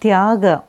第二个